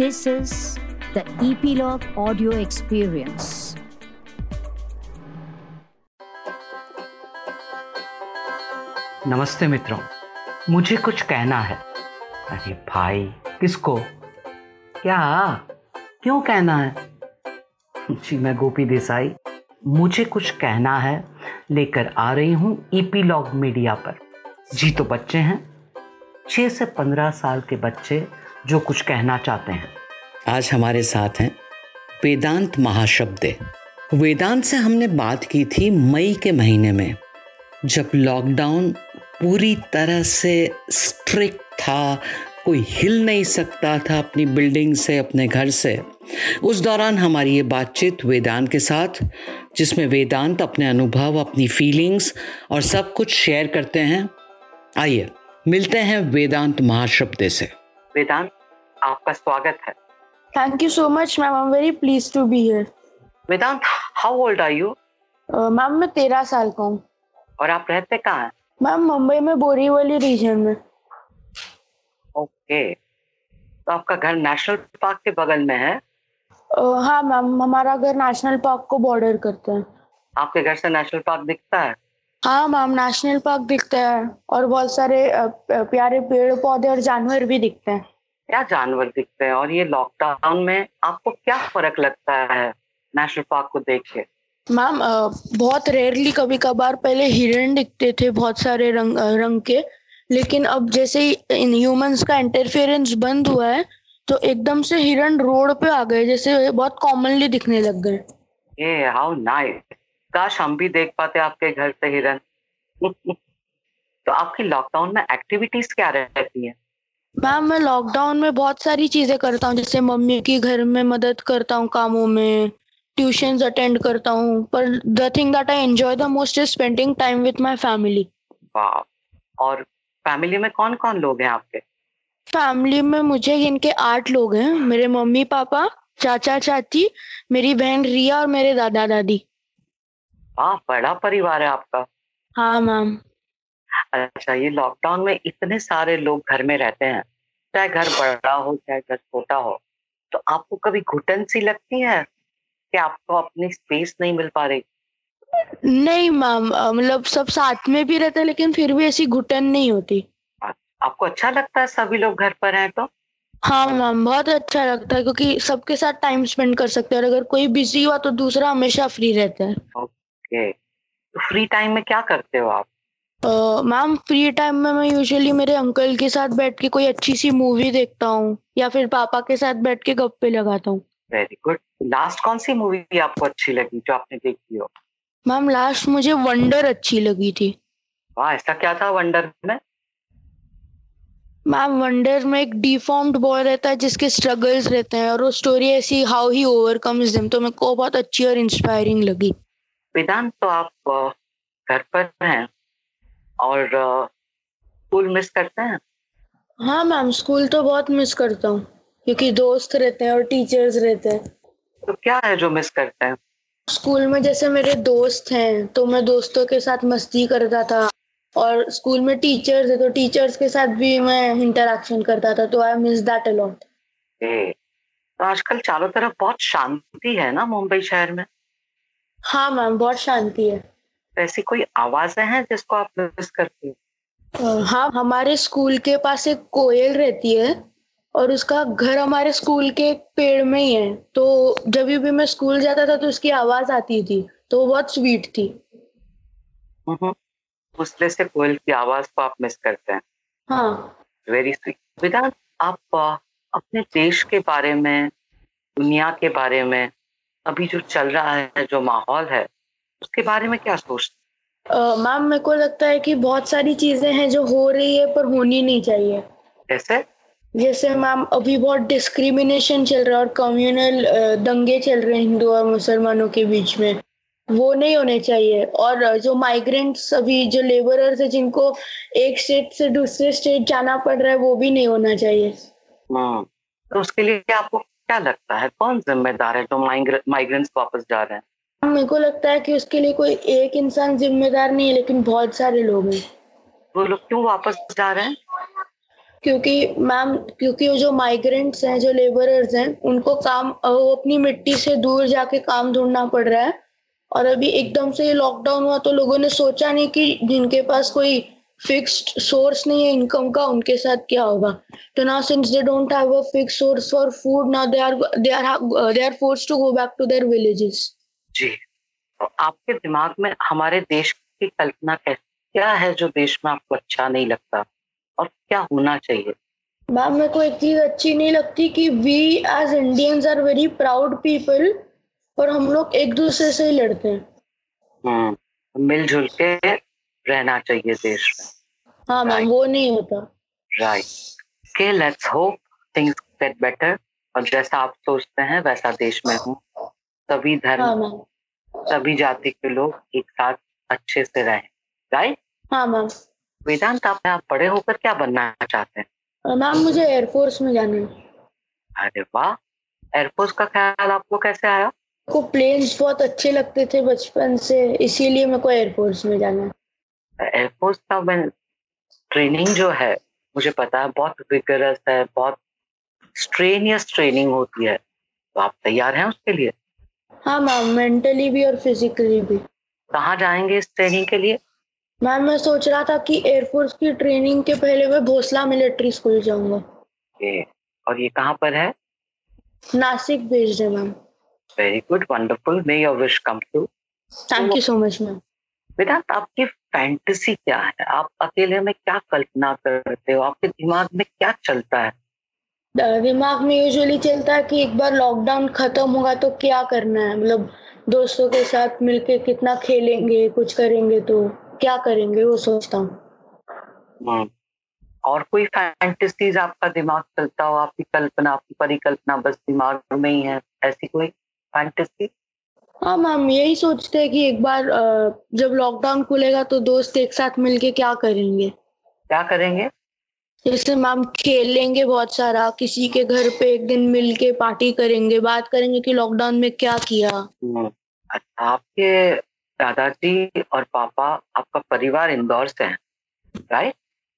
This is the Epilogue Audio Experience. नमस्ते मित्रों, मुझे कुछ कहना है। अरे भाई, किसको? क्या? क्यों कहना है? जी, मैं गोपी देसाई। मुझे कुछ कहना है, लेकर आ रही हूँ ईपीलॉग मीडिया पर। जी तो बच्चे हैं। छः से पंद्रह साल के बच्चे जो कुछ कहना चाहते हैं। आज हमारे साथ हैं वेदांत महाशब्दे। वेदांत से हमने बात की थी मई के महीने में जब लॉकडाउन पूरी तरह से स्ट्रिक्ट था कोई हिल नहीं सकता था अपनी बिल्डिंग से अपने घर से। उस दौरान हमारी ये बातचीत वेदांत के साथ जिसमें वेदांत अपने अनुभव अपनी फीलिंग्स और सब कुछ शेयर करते हैं। आइए मिलते हैं वेदांत महाशब्दे से। वेदांत आपका स्वागत है। Thank you so much ma'am I am very pleased to be here Vedant how old are you ma'am मैं तेरह साल का हूँ। और आप रहते कहाँ हैं? मैम मुंबई में बोरीवली रीजन में। Okay okay. तो आपका घर नेशनल पार्क के बगल में है? Uh, हाँ मैम हमारा घर नेशनल पार्क को बॉर्डर करते हैं। आपके घर से नेशनल पार्क दिखता है? हाँ मैम नेशनल पार्क दिखता है और बहुत सारे प्यारे पेड़ पौधे और जानवर भी दिखते हैं। क्या जानवर दिखते हैं? और ये लॉकडाउन में आपको क्या फ़र्क लगता है नेशनल पार्क को देख के? मैम बहुत रेयरली कभी कभार पहले हिरण दिखते थे बहुत सारे रंग रंग के। लेकिन अब जैसे इन ह्यूमंस का इंटरफेरेंस बंद हुआ है तो एकदम से हिरण रोड पे आ गए जैसे बहुत कॉमनली दिखने लग गए। ये हाउ नाइस काश हम भी देख पाते आपके घर से हिरन तो आपकी लॉकडाउन में एक्टिविटीज़ क्या रहती है? मैम मैं लॉकडाउन में बहुत सारी चीज़ें करता हूँ जैसे मम्मी की घर में मदद करता हूँ कामों में ट्यूशन अटेंड करता हूँ पर the thing that I enjoy the most is spending time with my family और फैमिली में कौन कौन लोग हैं आपके? फैमिली में मुझे इनके आठ लोग हैं मेरे मम्मी पापा चाचा चाची मेरी बहन रिया और मेरे दादा दादी वाह बड़ा परिवार है आपका। हाँ मैम। अच्छा ये लॉकडाउन में इतने सारे लोग घर में रहते हैं चाहे घर बड़ा हो चाहे घर छोटा हो तो आपको कभी घुटन सी लगती है कि आपको अपनी स्पेस नहीं मिल पा रही? नहीं मैम मतलब सब साथ में भी रहते हैं लेकिन फिर भी ऐसी घुटन नहीं होती। आपको अच्छा लगता है सभी लोग घर पर हैं तो? हाँ मैम बहुत अच्छा लगता है क्योंकि सबके साथ टाइम स्पेंड कर सकते हैं और अगर कोई बिज़ी हुआ तो दूसरा हमेशा फ्री रहता है। ओके तो फ्री टाइम में क्या करते हो आप? मैम फ्री टाइम में मैं यूजुअली मेरे अंकल के साथ बैठ के कोई अच्छी सी मूवी देखता हूँ या फिर पापा के साथ बैठ के गप्पे लगाता हूँ। वेरी गुड लास्ट कौन सी मूवी आपको अच्छी लगी जो आपने देखी हो? मैम लास्ट मुझे वंडर अच्छी लगी थी। वाह ऐसा क्या था वंडर में? मैम वंडर में एक डिफॉर्म्ड बॉय रहता है जिसके स्ट्रगल्स रहते हैं और वो स्टोरी ऐसी हाउ ही ओवरकम्स देम तो मेरे को बहुत अच्छी और इंस्पायरिंग लगी। वेदांत तो आप घर पर हैं? और स्कूल मिस करते हैं? हाँ मैम स्कूल तो बहुत मिस करता हूँ क्योंकि दोस्त रहते हैं और टीचर्स रहते हैं। तो क्या है जो मिस करते हैं? स्कूल में जैसे मेरे दोस्त हैं तो मैं दोस्तों के साथ मस्ती करता था और स्कूल में टीचर्स है तो टीचर्स के साथ भी मैं इंटरेक्शन करता था तो आई मिस दैट अलॉट तो आजकल चारों तरफ़ बहुत शांति है ना मुंबई शहर में? हाँ मैम बहुत शांति है। ऐसी कोई आवाज़ें हैं जिसको आप मिस करती हो? हाँ हमारे स्कूल के पास एक कोयल रहती है और उसका घर हमारे स्कूल के पेड़ में ही है। तो जब भी मैं स्कूल जाता था तो उसकी आवाज़ आती थी तो बहुत स्वीट थी। उसमें से कोयल की आवाज़ को आप मिस करते हैं? हाँ। वेरी स्वीट विदान आप अपने देश के बारे में दुनिया के बारे में अभी जो चल रहा है जो माहौल है उसके बारे में क्या सोचते मैम मेरे को लगता है कि बहुत सारी चीज़ें हैं जो हो रही है पर होनी नहीं चाहिए। जैसे जैसे मैम अभी बहुत डिस्क्रिमिनेशन चल रहा है और कम्युनल दंगे चल रहे हैं हिंदू और मुसलमानों के बीच में। वो नहीं होने चाहिए। और जो माइग्रेंट्स अभी जो लेबरर्स है जिनको एक स्टेट से दूसरे स्टेट जाना पड़ रहा है वो भी नहीं होना चाहिए। तो उसके लिए आपको क्या लगता है कौन जिम्मेदार है जो माइग्रेंट्स वापस जा रहे हैं? मेरे को लगता है कि उसके लिए कोई एक इंसान जिम्मेदार नहीं है लेकिन बहुत सारे लोग हैं। वो लोग क्यों वापस जा रहे हैं? क्योंकि मैम क्योंकि वो जो माइग्रेंट्स हैं जो लेबरर्स हैं उनको काम वो अपनी मिट्टी से दूर जाके काम ढूंढना पड़ रहा है। और अभी एकदम से लॉकडाउन हुआ तो लोगों ने सोचा नहीं कि जिनके पास कोई फिक्स्ड सोर्स नहीं है इनकम का उनके साथ क्या होगा। तो ना since they don't have a fix source for food now they are they are they are force to go back to their villages जी। तो आपके दिमाग में हमारे देश की कल्पना कैसे क्या है जो देश में आपको अच्छा नहीं लगता? और क्या होना चाहिए? मैम मेरे को एक चीज़ अच्छी नहीं लगती कि we as Indians are very proud people और हम लोग एक दूसरे से ही लड़ते हैं। हम्म मिलजुल के रहना चाहिए देश में। हाँ मैम वो नहीं होता। राइट के let's hope things get better और जैसा आप सोचते हैं वैसा देश में हूँ। सभी हाँ धर्म मैम। सभी जाति के लोग एक साथ अच्छे से रहें राइट हाँ मैम। वेदांत आप आप बड़े होकर क्या बनना चाहते हैं? मैम मुझे एयरफोर्स में जाना है। अरे वाह! एयरफोर्स का ख्याल आपको कैसे आया? को प्लेन्स बहुत अच्छे लगते थे बचपन से इसीलिए मेरे को एयरफोर्स में जाना है। एयरफोर्स का मैं ट्रेनिंग जो है मुझे पता है बहुत विगरस है बहुत स्ट्रेनियस ट्रेनिंग होती है। तो आप तैयार हैं उसके लिए? हाँ मैम मेंटली भी और फिजिकली भी। कहाँ जाएँगे इस ट्रेनिंग के लिए? मैम मैं सोच रहा था कि एयरफोर्स की ट्रेनिंग के पहले मैं भोसला मिलिट्री स्कूल जाऊँगा। और ये कहाँ पर है? नासिक भेज दे ma'am very good wonderful may your wish come true thank you so much ma'am Vedant आपकी फैंटेसी क्या है? आप अकेले में क्या कल्पना करते हो? आपके दिमाग में क्या चलता है? दिमाग में यूजुअली चलता है कि एक बार लॉकडाउन खत्म होगा तो क्या करना है? मतलब दोस्तों के साथ मिलके कितना खेलेंगे कुछ करेंगे तो क्या करेंगे? वो सोचता हूँ। हम्म। और कोई फैंटेसीज आपका दिमाग चलता हो? आपकी कल्पना आपकी परिकल्पना बस दिमाग में ही है? ऐसी कोई फैंटेसी हाँ मैम यही सोचते हैं कि एक बार जब लॉकडाउन खुलेगा तो दोस्त एक साथ मिलके क्या करेंगे? क्या करेंगे? जैसे मैम खेलेंगे बहुत सारा किसी के घर पे एक दिन मिल के पार्टी करेंगे बात करेंगे कि लॉकडाउन में क्या किया। हम्म। आपके दादाजी और पापा आपका परिवार इंदौर से है राइट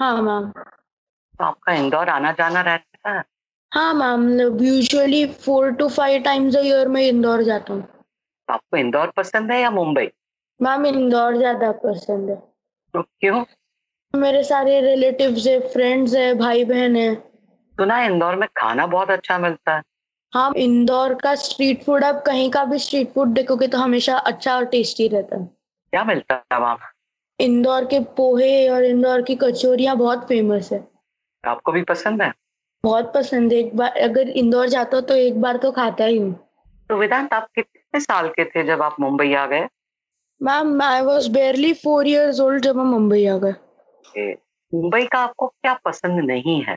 हाँ मैम। तो आपका इंदौर आना जाना रहता है? हाँ ma'am usually four to five times a year में इंदौर जाता हूँ। तो आपको इंदौर पसंद है या मुंबई? मैम इंदौर ज़्यादा पसंद है। तो क्यों? मेरे सारे रिलेटिव्स है फ्रेंड्स है भाई बहन है। सुना है इंदौर में खाना बहुत अच्छा मिलता है। हाँ इंदौर का स्ट्रीट फ़ूड आप कहीं का भी स्ट्रीट फ़ूड देखोगे तो हमेशा अच्छा और टेस्टी रहता है। क्या मिलता है वहाँ? इंदौर के पोहे और इंदौर की कचौरियाँ बहुत फ़ेमस है। आपको भी पसंद है? बहुत पसंद है एक बार अगर इंदौर जाता हो तो एक बार तो खाता ही हूँ। तो वेदांत आप कितने साल के थे जब आप मुंबई आ गए? Ma'am I was barely four years old जब हम मुंबई आ गए। मुंबई का आपको क्या पसंद नहीं है?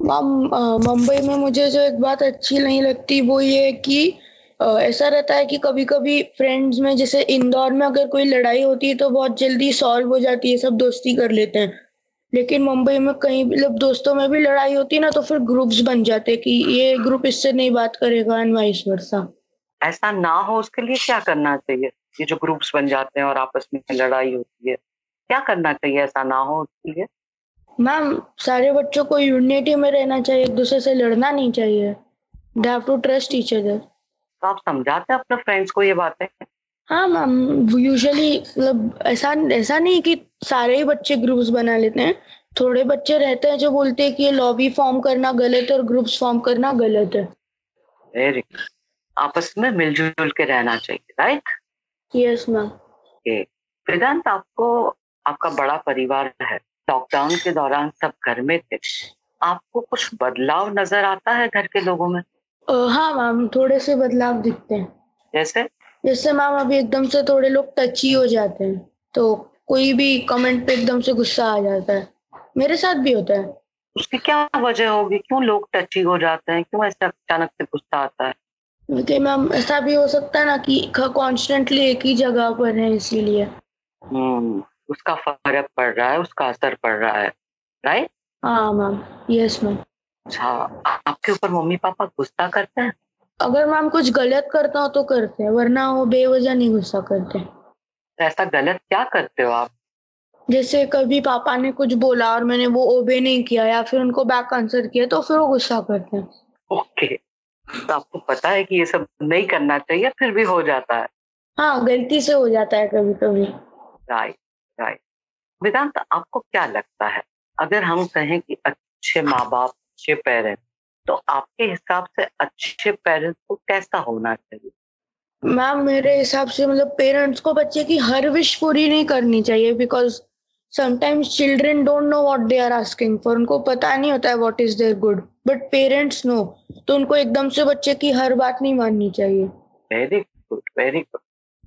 मुंबई में मुझे जो एक बात अच्छी नहीं लगती वो ये है कि ऐसा रहता है कि कभी कभी फ्रेंड्स में जैसे इंदौर में अगर कोई लड़ाई होती है तो बहुत जल्दी सॉल्व हो जाती है सब दोस्ती कर लेते हैं। लेकिन मुंबई में कहीं मतलब दोस्तों में भी लड़ाई होती है ना तो फिर ग्रुप्स बन जाते हैं कि ये ग्रुप इससे नहीं बात करेगा एंड वाइस वर्सा ऐसा ना हो उसके लिए क्या करना चाहिए ये जो ग्रुप्स बन जाते हैं और आपस में लड़ाई होती है? क्या करना चाहिए ऐसा ना हो उसके लिए मैम सारे बच्चों को यूनिटी में रहना चाहिए एक दूसरे से लड़ना नहीं चाहिए। They have to trust each other तो आप समझाते हैं अपने फ्रेंड्स को ये बातें? हाँ मैम यूजुअली मतलब ऐसा ऐसा नहीं कि सारे ही बच्चे ग्रुप्स बना लेते हैं। थोड़े बच्चे रहते हैं जो बोलते हैं कि ये लॉबी फॉर्म करना गलत है और ग्रुप्स फॉर्म करना गलत है। वेरी आपस में मिलजुल के रहना चाहिए राइट यस मैम वेदांत आपको आपका बड़ा परिवार है। लॉकडाउन के दौरान सब घर में थे। आपको कुछ बदलाव नज़र आता है घर के लोगों में? हाँ मैम थोड़े से बदलाव दिखते हैं। जैसे? जैसे मैम अभी एकदम से थोड़े लोग टची हो जाते हैं तो कोई भी कमेंट पे एकदम से गुस्सा आ जाता है। मेरे साथ भी होता है। उसकी क्या वजह होगी? क्यों लोग टची हो जाते हैं? क्यों ऐसा अचानक से गुस्सा आता है? क्योंकि मैम ऐसा भी हो सकता है ना कि कॉन्स्टेंटली एक ही जगह पर है इसीलिए। हम्म। उसका फ़र्क पड़ रहा है उसका असर पड़ रहा है राइट हाँ मैम यस मैम अच्छा आपके ऊपर मम्मी पापा गुस्सा करते हैं? अगर मैम कुछ गलत करता हो तो करते हैं वरना वो बेवजह नहीं गुस्सा करते। तो ऐसा गलत क्या करते हो आप? जैसे कभी पापा ने कुछ बोला और मैंने वो ओबे नहीं किया या फिर उनको बैक आंसर किया तो फिर वो गुस्सा करते हैं। ओके तो आपको पता है कि ये सब नहीं करना चाहिए फिर भी हो जाता है। हाँ गलती से हो जाता है कभी कभी राइट राइट वेदांत आपको क्या लगता है? अगर हम कहें कि अच्छे माँ बाप अच्छे पेरेंट्स तो आपके हिसाब से अच्छे पेरेंट्स को कैसा होना चाहिए? मैम मेरे हिसाब से मतलब पेरेंट्स को बच्चे की हर विश पूरी नहीं करनी चाहिए because sometimes children don't know what they are asking for उनको पता नहीं होता है what is their good but parents know तो उनको एकदम से बच्चे की हर बात नहीं माननी चाहिए। वेरी गुड वेरी गुड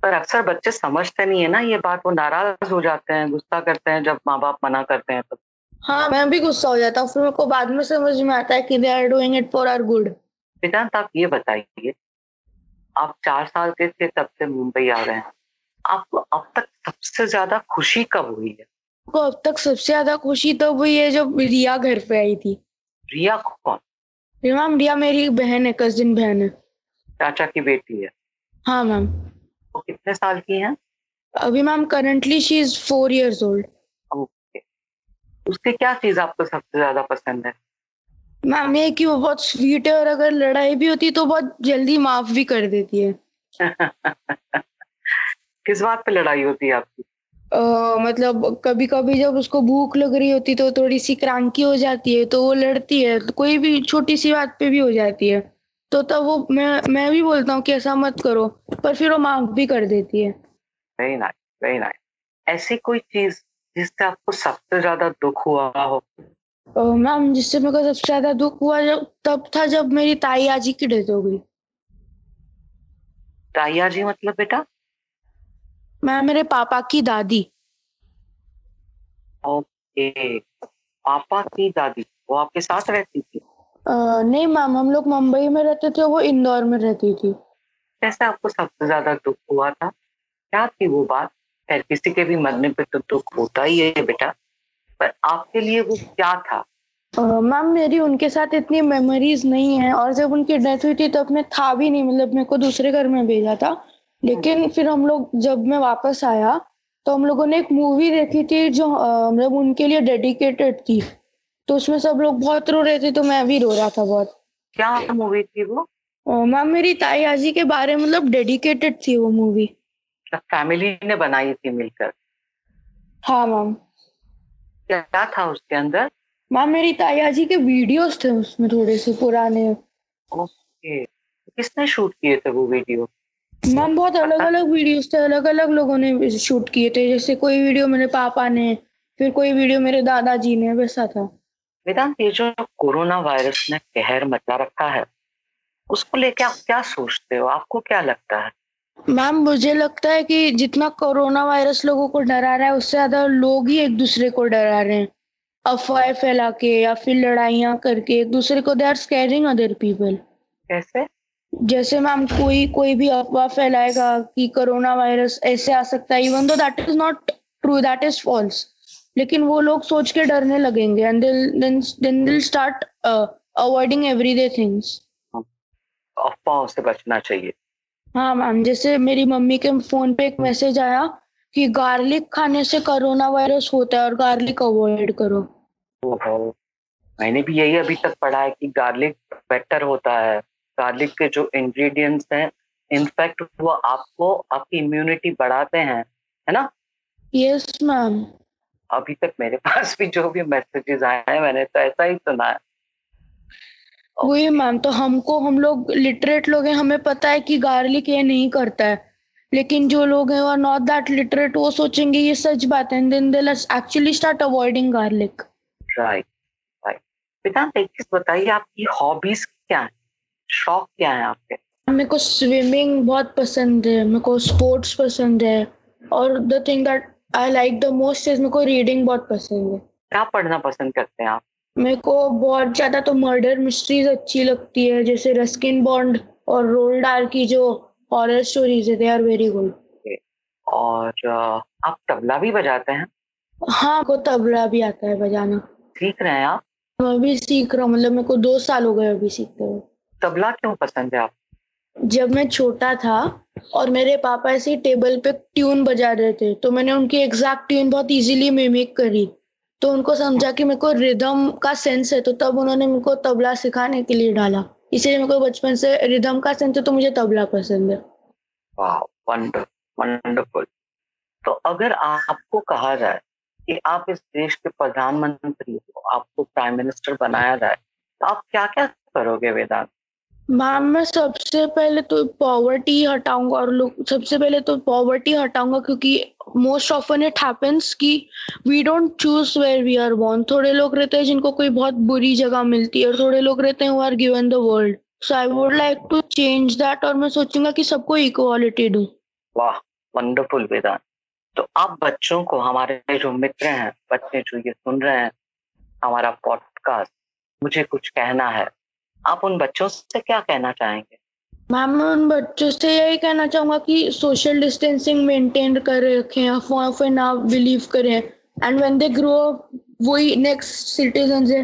पर अक्सर बच्चे समझते नहीं है ना ये बात वो नाराज़ हो जाते हैं गुस्सा करते हैं जब माँ बाप मना करते हैं तो हाँ मैं भी गुस्सा हो जाता हूँ फिर मेरे को बाद में समझ में आता है कि they are doing it for our good Vedant आप ये बताइए आप चार साल के थे तब से मुंबई आ रहे हैं। आपको अब तक सबसे ज़्यादा खुशी कब हुई है? को अब तक सबसे ज़्यादा खुशी तब हुई है जब रिया घर पे आई थी। रिया कौन? मैम रिया मेरी बहन है कजिन बहन है। चाचा की बेटी है। हाँ मैम। वो कितने साल की है? अभी ma'am currently she is four years old okay उसकी क्या चीज़ आपको सबसे ज़्यादा पसंद है? मैम ये कि वो बहुत स्वीट है और अगर लड़ाई भी होती तो बहुत जल्दी माफ़ भी कर देती है। किस बात पे लड़ाई होती है आपकी? Uh, मतलब कभी कभी जब उसको भूख लग रही होती तो थोड़ी सी क्रांकी हो जाती है तो वो लड़ती है। तो कोई भी छोटी सी बात पे भी हो जाती है। तो तब वो मैं मैं भी बोलता हूँ कि ऐसा मत करो पर फिर वो माफ़ भी कर देती है। वेरी नाइस वेरी नाइस ऐसी कोई चीज़ जिससे आपको सबसे ज़्यादा दुख हुआ हो? मैम जिससे मेरे को सबसे ज़्यादा दुख हुआ जब तब था जब मेरी ताई आजी की डेथ हो गई। ताइया जी मतलब बेटा? मैं मेरे पापा की दादी। ओके पापा की दादी वो आपके साथ रहती थी? नहीं मैम हम लोग मुंबई में रहते थे वो इंदौर में रहती थी। कैसे आपको सबसे ज़्यादा दुख हुआ था? क्या थी वो बात? खैर किसी के भी मरने पे तो दुख होता ही है बेटा। पर आपके लिए वो क्या था? मैम मेरी उनके साथ इतनी मेमोरीज नहीं है और जब उनकी डेथ हुई थी तब मैं था भी नहीं मतलब मेरे को दूसरे घर में भेजा था। लेकिन फिर हम लोग जब मैं वापस आया तो हम लोगों ने एक मूवी देखी थी जो मतलब उनके लिए डेडिकेटेड थी। तो उसमें सब लोग बहुत रो रहे थे तो मैं भी रो रहा था बहुत। क्या मूवी थी वो? मैम मेरी ताई आजी के बारे में मतलब डेडिकेटेड थी वो मूवी फैमिली ने बनाई थी मिलकर? हाँ मैम। क्या था उसके अंदर? मैम मेरी ताई आजी के वीडियोस थे उसमें थोड़े से पुराने। ओके। किसने शूट किए थे वो वीडियो मैम बहुत अलग अलग वीडियोस थे अलग अलग लोगों ने शूट किए थे। जैसे कोई वीडियो मेरे पापा ने फिर कोई वीडियो मेरे दादाजी ने वैसा था। वेदांत ये जो कोरोना वायरस ने कहर मचा रखा है उसको लेके आप क्या सोचते हो? आपको क्या लगता है? मैम मुझे लगता है कि जितना कोरोना वायरस लोगों को डरा रहा है उससे ज़्यादा लोग ही एक दूसरे को डरा रहे हैं। अफवाह फैला के या फिर लड़ाइयाँ करके एक दूसरे को they are scaring other people कैसे? जैसे मैम कोई कोई भी अफवाह फैलाएगा कि कोरोना वायरस ऐसे आ सकता है even though that is not true that is false लेकिन वो लोग सोच के डरने लगेंगे and then they'll start avoiding everyday things अफवाहों से बचना चाहिए। हाँ मैम जैसे मेरी मम्मी के फ़ोन पे एक मैसेज आया कि गार्लिक खाने से कोरोना वायरस होता है और गार्लिक अवॉइड करो। मैंने भी यही अभी तक पढ़ा है कि गार्लिक बेटर होता है। गार्लिक के जो इंग्रेडिएंट्स हैं इनफैक्ट वो आपको आपकी इम्यूनिटी बढ़ाते हैं है ना? यस मैम अभी तक मेरे पास भी जो भी मैसेजेस आए हैं मैंने तो ऐसा ही सुना है। वही मैम तो हमको हम लोग लिटरेट लोग हैं हमें पता है कि गार्लिक ये नहीं करता है। लेकिन जो लोग हैं और नॉट दैट लिटरेट वो सोचेंगे ये सच बात है then they actually start avoiding garlic right right Vedant एक चीज़ बताइए आपकी हॉबीज क्या है? शौक क्या है आपके? मेरे को स्विमिंग बहुत पसंद है मेरे को स्पोर्ट्स पसंद है। और the thing that I like the most is मेरे को रीडिंग बहुत पसंद है। क्या पढ़ना पसंद करते हैं आप? मेरे को बहुत ज़्यादा तो मर्डर मिस्ट्रीज अच्छी लगती है जैसे रस्किन बॉन्ड और रोल्डार की जो हॉरर स्टोरीज है दे आर वेरी गुड और आप तबला भी बजाते हैं? हाँ को तबला भी आता है बजाना। सीख रहे हैं आप? मैं भी सीख रहा हूँ मतलब मेरे को दो साल हो गए अभी सीखते हुए। तबला क्यों पसंद है आप? जब मैं छोटा था और मेरे पापा ऐसे टेबल पे ट्यून बजा रहे थे तो मैंने उनकी एग्जैक्ट ट्यून बहुत इजीली मिमिक करी। तो उनको समझा कि मेरे को रिदम का सेंस है तो तब उन्होंने मेरे को तबला सिखाने के लिए डाला। इसीलिए मेरे को बचपन से रिदम का सेंस है तो मुझे तबला पसंद है। वंडरफुल तो अगर आपको कहा जाए कि आप इस देश के प्रधानमंत्री हो, आपको प्राइम मिनिस्टर बनाया जाए तो आप क्या क्या करोगे वेदांत? मैम, मैं सबसे पहले तो पॉवर्टी हटाऊँगा और लोग, सबसे पहले तो पॉवर्टी हटाऊँगा क्योंकि मोस्ट ऑफन इट हैपेंस कि we don't choose where we are born थोड़े लोग रहते हैं जिनको कोई बहुत बुरी जगह मिलती है और थोड़े लोग रहते हैं are given the world so I would like to change that और मैं सोचूँगा कि सबको इक्वालिटी दू। वाह वंडरफुल वेदांत तो आप बच्चों को, हमारे जो मित्र हैं, बच्चे जो ये सुन रहे हैं, हमारा पॉडकास्ट मुझे कुछ कहना है। आप उन बच्चों से क्या कहना चाहेंगे? मैम मैं उन बच्चों से यही कहना चाहूँगा कि सोशल डिस्टेंसिंग मेंटेन कर रखें अफवाह पे ना बिलीव करें। And when they grow up वही नेक्स्ट सिटीजन है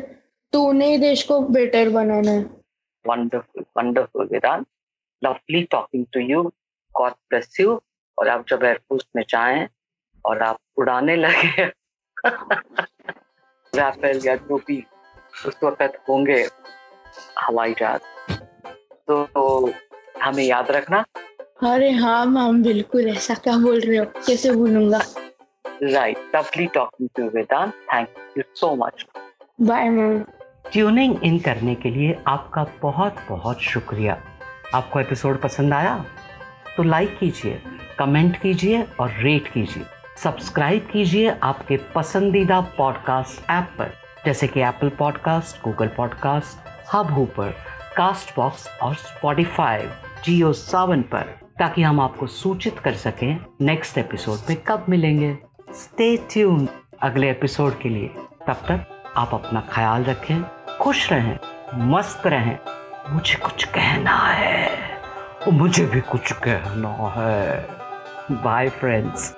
तो उन्हें देश को बेटर बनाना है। Wonderful wonderful Vedant lovely talking to you God bless you और आप जब एयरफोर्स में जाएँ और आप उड़ाने लगे राफेल या जो भी उस वक्त होंगे हवाई जहाज़। तो, तो हमें याद रखना। अरे हाँ मैम बिल्कुल ऐसा क्या बोल रहे हो? कैसे भूलूँगा? Right lovely talking to Vedant thank you so much bye ma'am. Tuning in करने के लिए आपका बहुत बहुत शुक्रिया। आपको एपिसोड पसंद आया? तो लाइक कीजिए कमेंट कीजिए और रेट कीजिए। सब्सक्राइब कीजिए आपके पसंदीदा पॉडकास्ट ऐप पर जैसे कि Apple podcast Google podcast Hubhopper Castbox और स्पॉटिफाई जियो सावन पर, ताकि हम आपको सूचित कर सकें नेक्स्ट एपिसोड में कब मिलेंगे। स्टे ट्यून अगले एपिसोड के लिए। तब तक आप अपना ख्याल रखें, खुश रहें, मस्त रहें। मुझे कुछ कहना है। मुझे भी कुछ कहना है। Bye friends